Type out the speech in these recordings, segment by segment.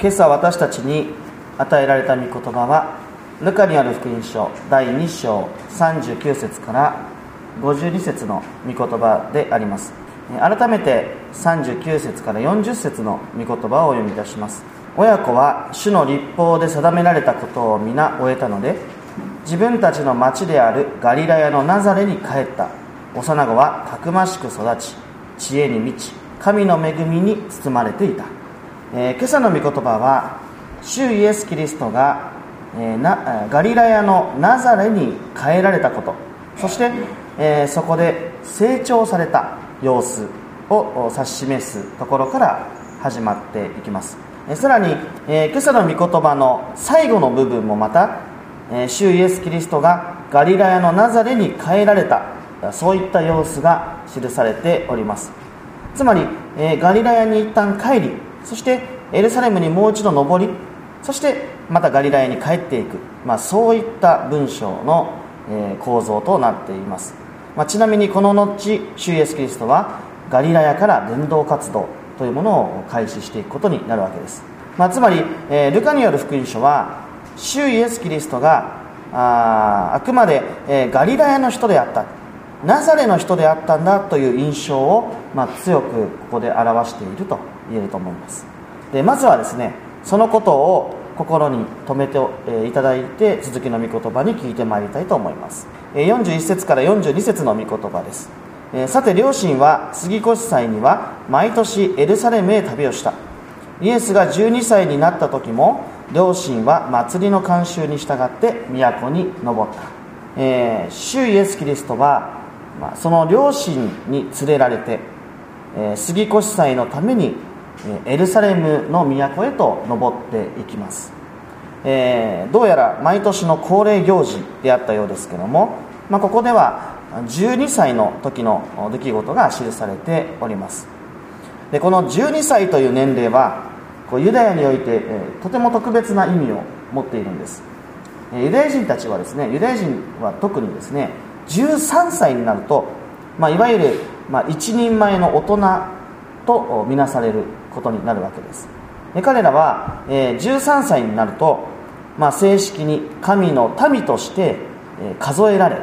今朝私たちに与えられた御言葉はルカにある福音書第2章39節から52節の御言葉であります。改めて39節から40節の御言葉をお読みいたします。親子は主の立法で定められたことを皆終えたので自分たちの町であるガリラヤのナザレに帰った。幼子はたくましく育ち知恵に満ち神の恵みに包まれていた、えー、今朝の御言葉は主イエス・キリストが、えー、なガリラヤのナザレに変えられたこと。そして、えー、そこで成長された様子を指し示すところから始まっていきます、えさらに、え今朝の御言葉の最後の部分もまた、え主イエス・キリストがガリラヤのナザレに変えられたそういった様子が記されております。つまり、えガリラヤに一旦帰りそしてエルサレムにもう一度登りそしてまたガリラヤに帰っていく、まあ、そういった文章の、え構造となっています、まあ、ちなみにこの後主イエスキリストはガリラヤから伝道活動というものを開始していくことになるわけです、まあ、つまり、えルカによる福音書は主イエスキリストがああくまで、えガリラヤの人であったナザレの人であったんだという印象を、ま、強くここで表していると。言えると思います。でまずはですねそのことを心に留めていただいて続きの御言葉に聞いてまいりたいと思います。41節から42節の御言葉です。さて両親は杉越祭には毎年エルサレムへ旅をした。イエスが12歳になった時も両親は祭りの慣習に従って都に登った、えー、主イエス・キリストは、まあ、その両親に連れられて、えー、杉越祭のためにエルサレムの都へと登っていきます、えー、どうやら毎年の恒例行事であったようですけども、まあ、ここでは12歳の時の出来事が記されております。でこの12歳という年齢はこうユダヤにおいて、え、とても特別な意味を持っているんです、ユダヤ人たちはですねユダヤ人は特にですね13歳になると、まあ、いわゆる、まあ、一人前の大人とみなされることになるわけです。で彼らは、え、13歳になると、まあ、正式に神の民として、え、数えられ、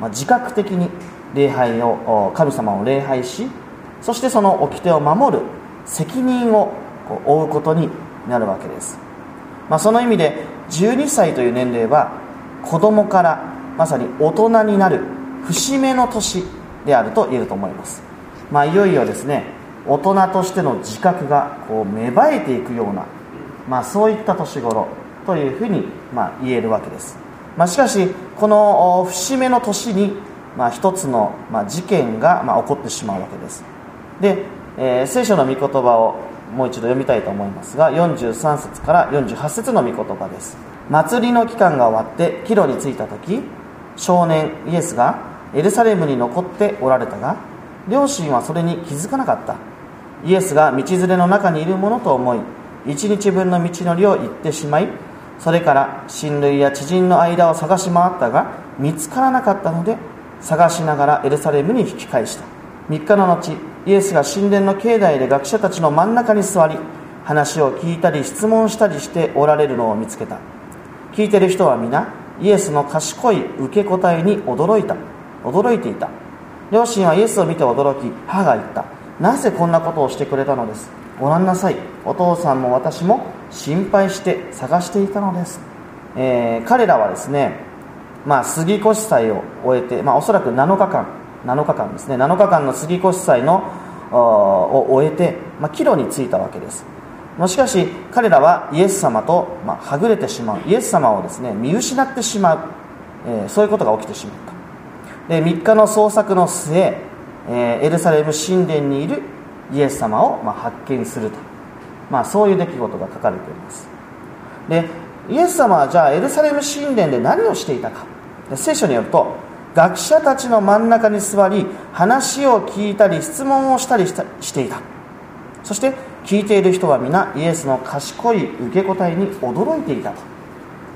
まあ、自覚的に礼拝を神様を礼拝しそしてその掟を守る責任を負うことになるわけです、まあ、その意味で12歳という年齢は子供からまさに大人になる節目の年であると言えると思います、まあ、いよいよですね大人としての自覚がこう芽生えていくような、まあ、そういった年頃というふうにま言えるわけです、まあ、しかしこの節目の年にまあ一つのま事件がま起こってしまうわけです。で、えー、聖書の御言葉をもう一度読みたいと思いますが43節から48節の御言葉です。祭りの期間が終わって帰路に着いた時少年イエスがエルサレムに残っておられたが両親はそれに気づかなかった。イエスが道連れの中にいるものと思い1日分の道のりを行ってしまいそれから親類や知人の間を探し回ったが見つからなかったので探しながらエルサレムに引き返した。3日の後イエスが神殿の境内で学者たちの真ん中に座り話を聞いたり質問したりしておられるのを見つけた。聞いてる人は皆イエスの賢い受け答えに驚いた。驚いていた。両親はイエスを見て驚き母が言った。なぜこんなことをしてくれたのです？ご覧なさい。お父さんも私も心配して探していたのです、えー、彼らはですね、まあ、杉越祭を終えて、まあ、おそらく7日間7日間ですね。7日間の杉越祭のを終えて、まあ、帰路に着いたわけです。もしかし彼らはイエス様と、まあ、はぐれてしまう。イエス様をですね見失ってしまう、えー、そういうことが起きてしまった。で3日の捜索の末、え、エルサレム神殿にいるイエス様を、ま、発見すると、まあ、そういう出来事が書かれています。でイエス様はじゃあエルサレム神殿で何をしていたか。聖書によると学者たちの真ん中に座り話を聞いたり質問をしたりしていた。そして聞いている人は皆イエスの賢い受け答えに驚いていたと。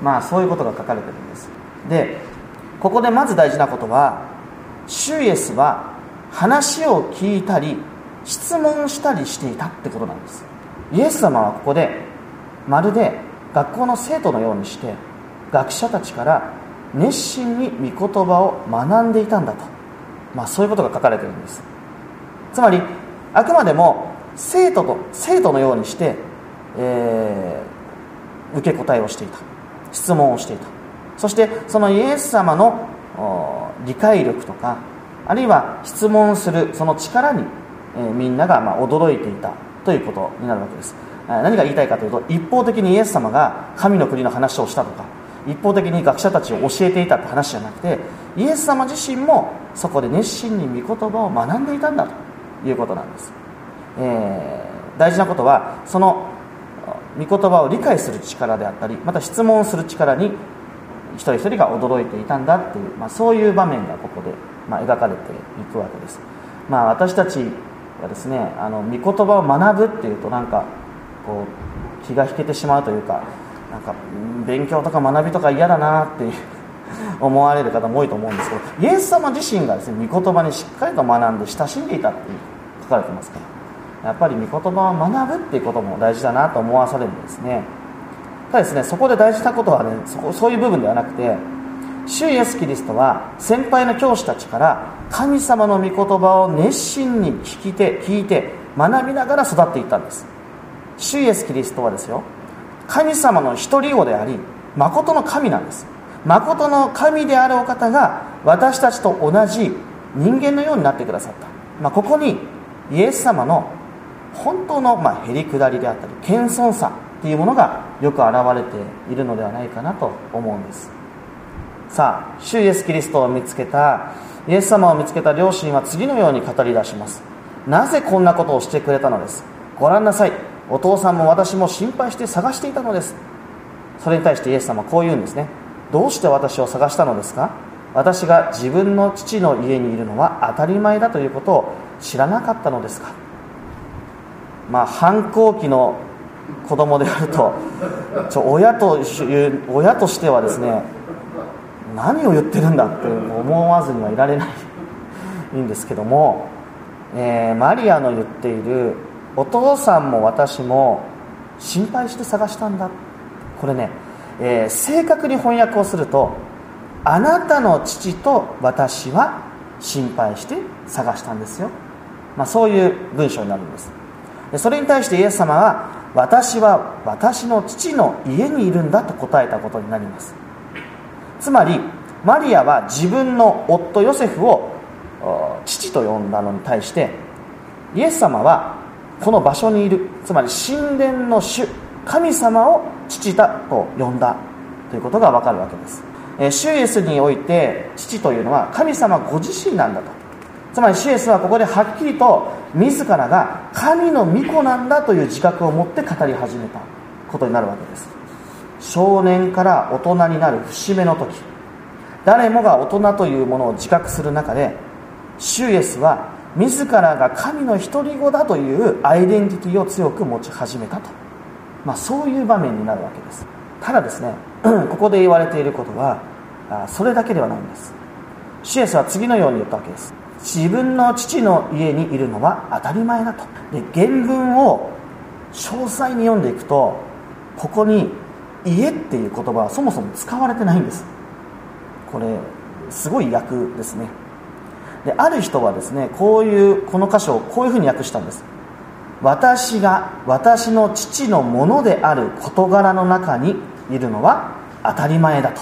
まあそういうことが書かれてるんです。でここでまず大事なことは主イエスは話を聞いたり質問したりしていたってことなんです。イエス様はここでまるで学校の生徒のようにして学者たちから熱心に御言葉を学んでいたんだと、まあ、そういうことが書かれているんです。つまりあくまでも生徒と生徒のようにして、えー、受け答えをしていた。質問をしていた。そしてそのイエス様の理解力とかあるいは質問するその力に、え、みんながま驚いていたということになるわけです。何が言いたいかというと一方的にイエス様が神の国の話をしたとか一方的に学者たちを教えていたって話じゃなくてイエス様自身もそこで熱心に御言葉を学んでいたんだということなんです、えー、大事なことはその御言葉を理解する力であったりまた質問する力に一人一人が驚いていたんだっていう、まあ、そういう場面がここで、まあ、描かれていくわけです、まあ、私たちはですねあの御言葉を学ぶっていうとなんかこう気が引けてしまうというかなんか勉強とか学びとか嫌だなっていう 思われる方も多いと思うんですけどイエス様自身がですね御言葉にしっかりと学んで親しんでいたって書かれてますからやっぱり御言葉を学ぶっていうことも大事だなと思わされるんですね。ただですねそこで大事なことはねそこそういう部分ではなくて主イエス・キリストは先輩の教師たちから神様の御言葉を熱心に聞いて聞いて学びながら育っていったんです。主イエス・キリストはですよ。神様の一人子であり誠の神なんです。誠の神であるお方が私たちと同じ人間のようになってくださった、まあ、ここにイエス様の本当のまあへりくだりであったり謙遜さっていうものがよく表れているのではないかなと思うんです。さあ主イエス・キリストを見つけたイエス様を見つけた両親は次のように語り出します。なぜこんなことをしてくれたのです？ご覧なさい。お父さんも私も心配して探していたのです。それに対してイエス様はこう言うんですね。どうして私を探したのですか？私が自分の父の家にいるのは当たり前だということを知らなかったのですか？まあ反抗期の子供であるとちょ親という親としてはですね何を言ってるんだって思わずにはいられないんですけども、えー、マリアの言っているお父さんも私も心配して探したんだ。これね、えー、正確に翻訳をするとあなたの父と私は心配して探したんですよ、まあ、そういう文章になるんです。それに対してイエス様は私は私の父の家にいるんだと答えたことになります。つまりマリアは自分の夫ヨセフを父と呼んだのに対してイエス様はこの場所にいるつまり神殿の主神様を父だと呼んだということがわかるわけです、えー、シュエスにおいて父というのは神様ご自身なんだと。つまりシュエスはここではっきりと自らが神の御子なんだという自覚を持って語り始めたことになるわけです。少年から大人になる節目の時誰もが大人というものを自覚する中でシュエスは自らが神の独り子だというアイデンティティを強く持ち始めたと、まあ、そういう場面になるわけです。ただですね ここで言われていることはそれだけではないんです。シュエスは次のように言ったわけです。自分の父の家にいるのは当たり前だと。で原文を詳細に読んでいくとここに「家」っていう言葉はそもそも使われてないんです。これすごい訳ですね。である人はですねこういうこの箇所をこういうふうに訳したんです。私が私の父のものである事柄の中にいるのは当たり前だと。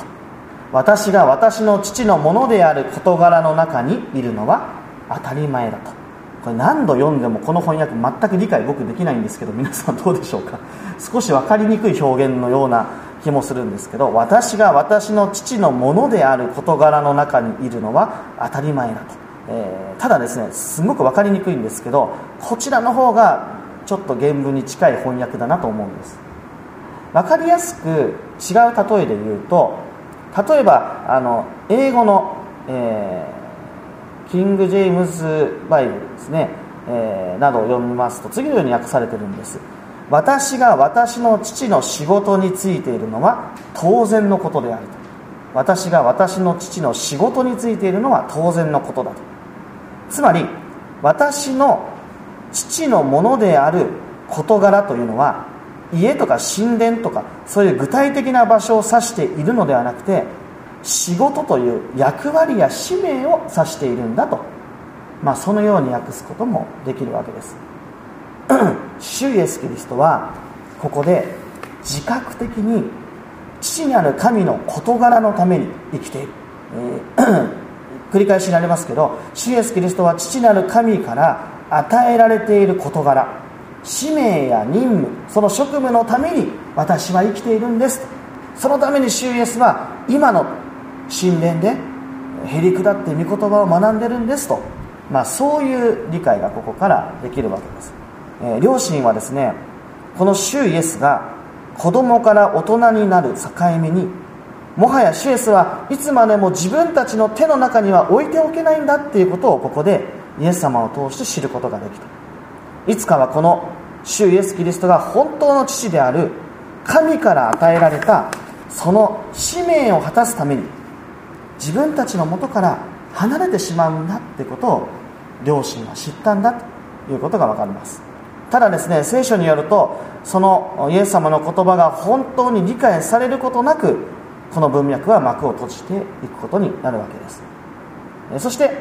私が私の父のものである事柄の中にいるのは当たり前だと。これ何度読んでもこの翻訳全く理解僕できないんですけど皆さんどうでしょうか？少し分かりにくい表現のような気もするんですけど私が私の父のものである事柄の中にいるのは当たり前だと。えー、ただですねすごく分かりにくいんですけどこちらの方がちょっと原文に近い翻訳だなと思うんです。分かりやすく違う例えで言うと例えばあの英語の、えー、キング・ジェームズ・バイブルですね、えー、などを読みますと次のように訳されてるんです。私が私の父の仕事についているのは当然のことであると。私が私の父の仕事についているのは当然のことだと。つまり私の父のものである事柄というのは家とか神殿とかそういう具体的な場所を指しているのではなくて仕事という役割や使命を指しているんだと、まあ、そのように訳すこともできるわけです。主イエス・キリストはここで自覚的に父なる神の事柄のために生きている、えー、繰り返しになりますけど主イエス・キリストは父なる神から与えられている事柄使命や任務その職務のために私は生きているんですそのために主イエスは今の神殿でへり下って御言葉を学んでるんですと、まあ、そういう理解がここからできるわけです、えー、両親はですねこの主イエスが子供から大人になる境目にもはや主イエスはいつまでも自分たちの手の中には置いておけないんだっていうことをここでイエス様を通して知ることができた。いつかはこの主イエス・キリストが本当の父である神から与えられたその使命を果たすために自分たちのもとから離れてしまうんだってことを両親は知ったんだということが分かります。ただですね聖書によるとそのイエス様の言葉が本当に理解されることなくこの文脈は幕を閉じていくことになるわけです。そして、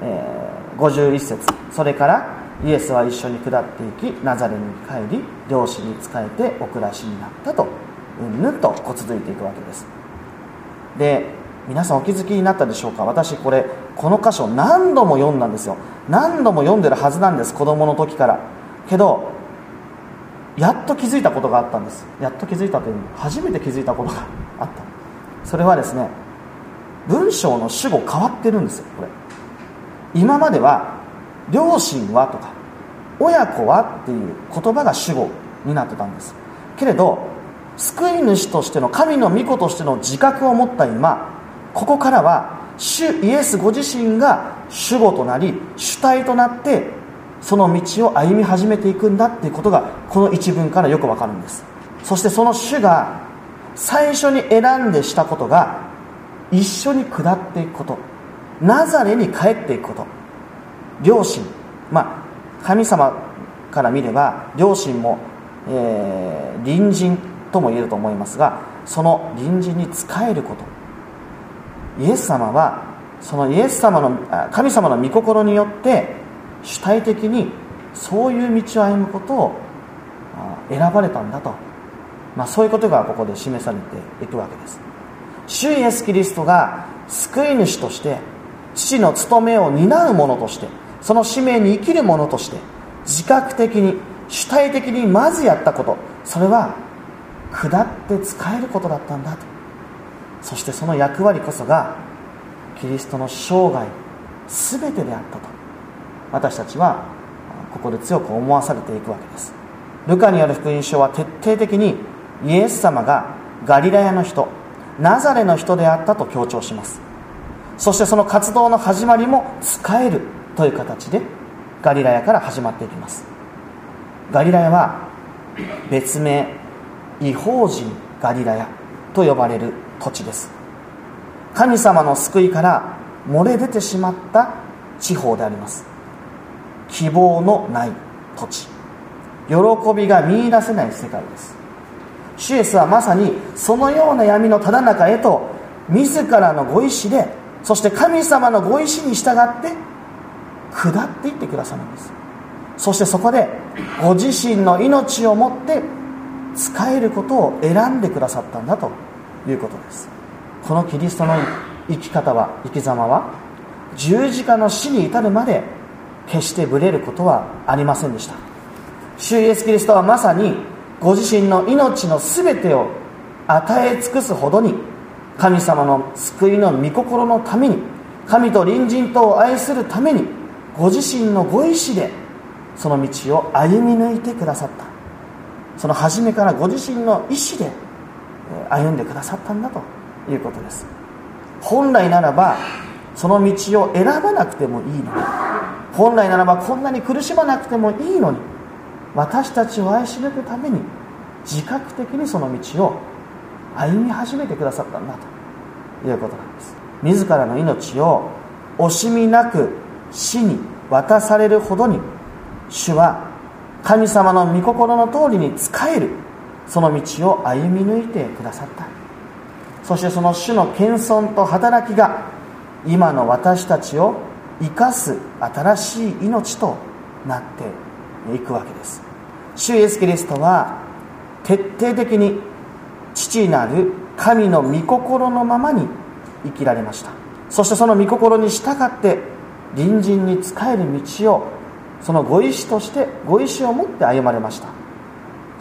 えー、51節それからイエスは一緒に下っていきナザレに帰り漁師に仕えてお暮らしになったとうんぬんとこ続いていくわけです。で皆さんお気づきになったでしょうか？私これこの箇所何度も読んだんですよ。何度も読んでるはずなんです子供の時から。けどやっと気づいたことがあったんです。やっと気づいたというの？初めて気づいたことがあった。それはですね文章の主語変わってるんですよこれ。今までは両親はとか親子はっていう言葉が主語になってたんです。けれど救い主としての神の御子としての自覚を持った今ここからは主イエスご自身が主語となり主体となってその道を歩み始めていくんだっていうことがこの一文からよくわかるんです。そしてその主が最初に選んでしたことが一緒に下っていくこと。ナザレに帰っていくこと。両親。まあ神様から見れば両親も、えー、隣人とも言えると思いますがその隣人に仕えること。イエス様はそのイエス様の神様の御心によって主体的にそういう道を歩むことを選ばれたんだと、まあ、そういうことがここで示されていくわけです。主イエス・キリストが救い主として父の務めを担う者としてその使命に生きる者として自覚的に主体的にまずやったことそれは下って使えることだったんだと。そしてその役割こそがキリストの生涯全てであったと私たちはここで強く思わされていくわけです。ルカによる福音書は徹底的にイエス様がガリラヤの人ナザレの人であったと強調します。そしてその活動の始まりも使えるという形でガリラヤから始まっていきます。ガリラヤは別名違法人ガリラヤと呼ばれる土地です。神様の救いから漏れ出てしまった地方であります。希望のない土地。喜びが見いだせない世界です。シュエスはまさにそのような闇のただ中へと自らのご意志でそして神様のご意志に従って下っていってくださるんです。そしてそこでご自身の命をもって使えることを選んでくださったんだと。いうことです。このキリストの生き方は生き様は十字架の死に至るまで決してぶれることはありませんでした。主イエスキリストはまさにご自身の命の全てを与え尽くすほどに神様の救いの御心のために神と隣人とを愛するためにご自身のご意志でその道を歩み抜いてくださった。その初めからご自身の意志で歩んでくださったんだということです。本来ならばその道を選ばなくてもいいのに本来ならばこんなに苦しまなくてもいいのに私たちを愛し抜くために自覚的にその道を歩み始めてくださったんだということなんです。自らの命を惜しみなく死に渡されるほどに主は神様の御心の通りに仕えるその道を歩み抜いてくださった。そしてその主の謙遜と働きが今の私たちを生かす新しい命となっていくわけです。主イエス・キリストは徹底的に父なる神の御心のままに生きられました。そしてその御心に従って隣人に仕える道をそのご意志としてご意志を持って歩まれました。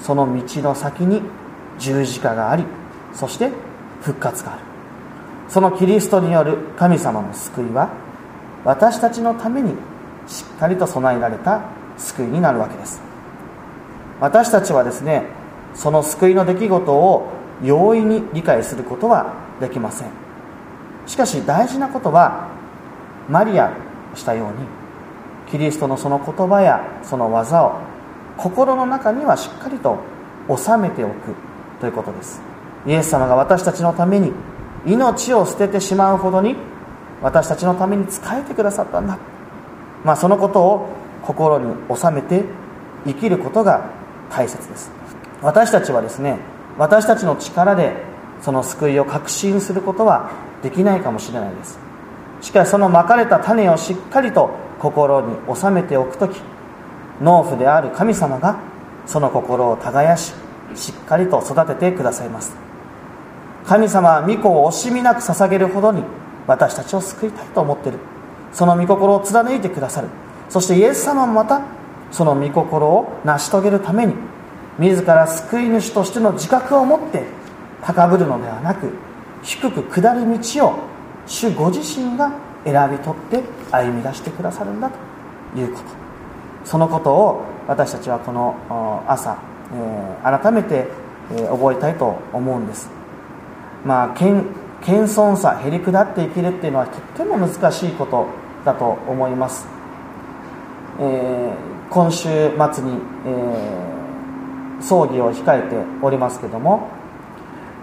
その道の先に十字架がありそして復活がある。そのキリストによる神様の救いは私たちのためにしっかりと備えられた救いになるわけです。私たちはですねその救いの出来事を容易に理解することはできません。しかし大事なことはマリアしたようにキリストのその言葉やその技を心の中にはしっかりと収めておくということです。イエス様が私たちのために命を捨ててしまうほどに私たちのために仕えてくださったんだ、まあ、そのことを心に収めて生きることが大切です。私たちはですね私たちの力でその救いを確信することはできないかもしれないです。しかしそのまかれた種をしっかりと心に収めておく時農夫である神様がその心を耕ししっかりと育ててくださいます。神様は御子を惜しみなく捧げるほどに私たちを救いたいと思っている。その御心を貫いてくださる。そしてイエス様もまたその御心を成し遂げるために自ら救い主としての自覚を持って高ぶるのではなく低く下る道を主ご自身が選び取って歩み出してくださるんだということ。そのことを私たちはこの朝、えー、改めて、えー、覚えたいと思うんです。まあ謙遜さへり下って生きるっていうのはとっても難しいことだと思います、えー、今週末に、えー、葬儀を控えておりますけども、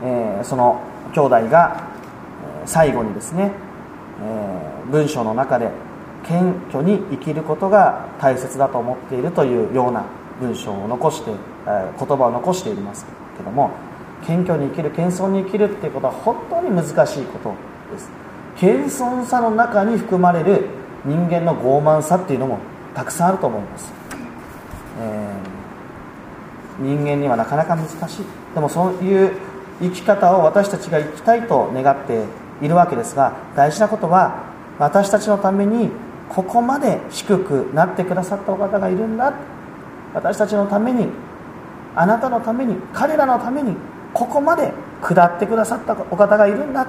えー、その兄弟が最後にですね、えー、文章の中で謙虚に生きることが大切だと思っているというような文章を残して、え、言葉を残していますけども謙虚に生きる謙遜に生きるっていうことは本当に難しいことです。謙遜さの中に含まれる人間の傲慢さっていうのもたくさんあると思います、えー、人間にはなかなか難しい。でもそういう生き方を私たちが生きたいと願っているわけですが大事なことは私たちのためにここまで低くなってくださったお方がいるんだ。私たちのためにあなたのために彼らのためにここまで下ってくださったお方がいるんだ。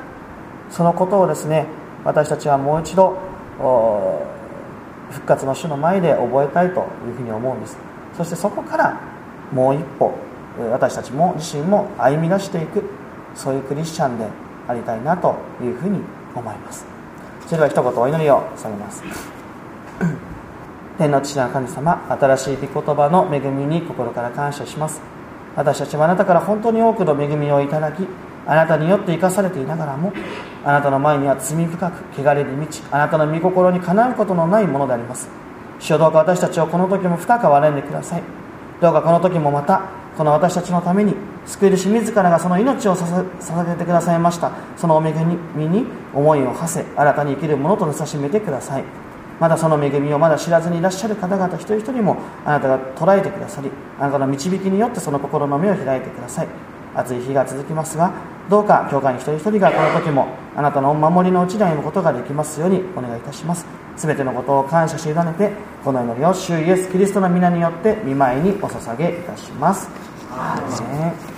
そのことをですね私たちはもう一度復活の主の前で覚えたいというふうに思うんです。そしてそこからもう一歩私たちも自身も歩み出していくそういうクリスチャンでありたいなというふうに思います。それでは一言お祈りをされます。天の父なる神様新しい御言葉の恵みに心から感謝します。私たちはあなたから本当に多くの恵みをいただきあなたによって生かされていながらもあなたの前には罪深く汚れに満ちあなたの御心にかなうことのないものであります。主よどうか私たちをこの時も深く憐れんでください。どうかこの時もまたこの私たちのために救い主自らがその命を捧げてくださいました。そのお恵みに思いを馳せ新たに生きるものとなさしめてください。まだその恵みをまだ知らずにいらっしゃる方々一人一人もあなたが捉えてくださりあなたの導きによってその心の目を開いてください。暑い日が続きますがどうか教会に一人一人がこの時もあなたのお守りのうちに歩むことができますようにお願いいたします。全てのことを感謝し委ねてこの祈りを主イエスキリストの皆によって見舞いにお捧げいたします。 아 멘.